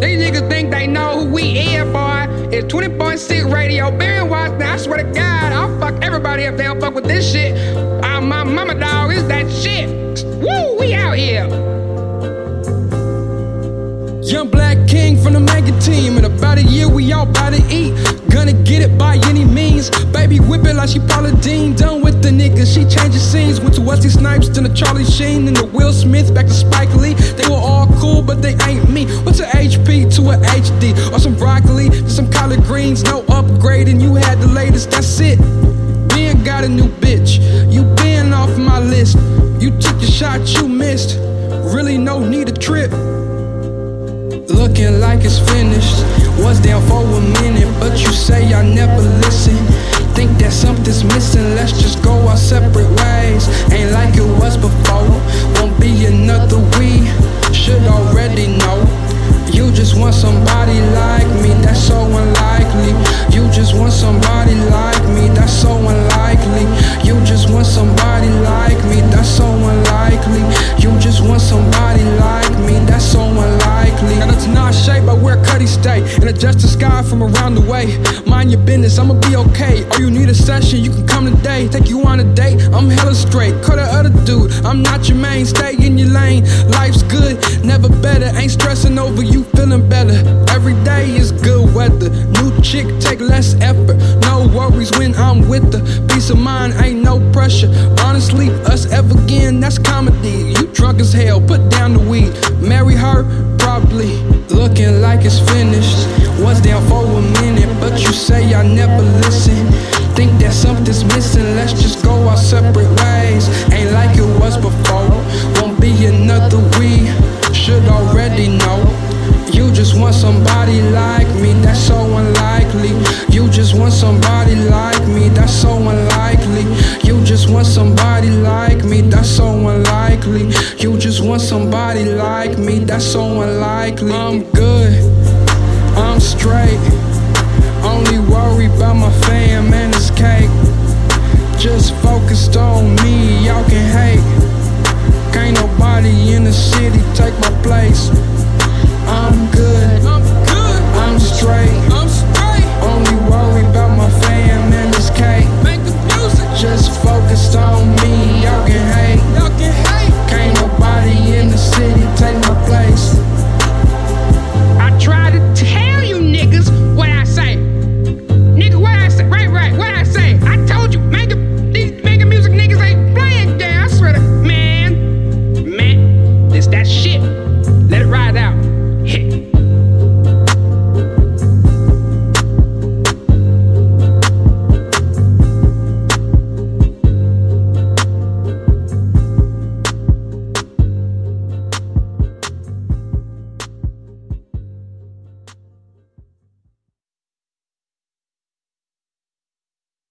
These niggas think they know who we is, boy. It's 20.6 radio, Barry Watts. Now I swear to God, I'll fuck everybody if they don't fuck with this shit. Uh, my mama dog is that shit. Woo, we out here. Young black king from the mega team. In about a year, we all about to eat. Gonna get it by any means. Baby, whip it like she Paula Deen. Done with the niggas, she changes scenes. Went to Wesley Snipes, then to Charlie Sheen, then to Will Smith, back to Spike Lee. They were all cool, but they ain't me. What's an HP to an HD? Or some broccoli, to some collard greens. No upgrading, you had the latest, that's it. Ben got a new bitch. You been off my list. You took your shot, you missed. Really no need a trip. Looking like it's finished. Was down for a minute, but you say I never listen. Think that something's missing, let's just go our separate ways. Ain't like it was before, won't be another we. Should already know. You just want somebody like me, that's so unlikely. You just want somebody like me, that's so unlikely. You just want somebody like me, that's so unlikely. You just want somebody like me, that's so unlikely. Stay and adjust the sky from around the way. Mind your business, I'ma be okay. Or you need a session, you can come today. Take you on a date, I'm hella straight. Cut the other dude, I'm not your main. Stay in your lane, life's good, never better. Ain't stressing over you feeling better. Every day is good weather. New chick take less effort. No worries when I'm with her. Peace of mind ain't no pressure. Honestly, us ever again, that's comedy. You drunk as hell, put Looking like it's finished. Was down for a minute, but you say I never listen. Think that something's missing, let's just go our separate ways. Ain't like it was before, won't be another we. Should already know. You just want somebody like want somebody like me, that's so unlikely. I'm good, I'm straight.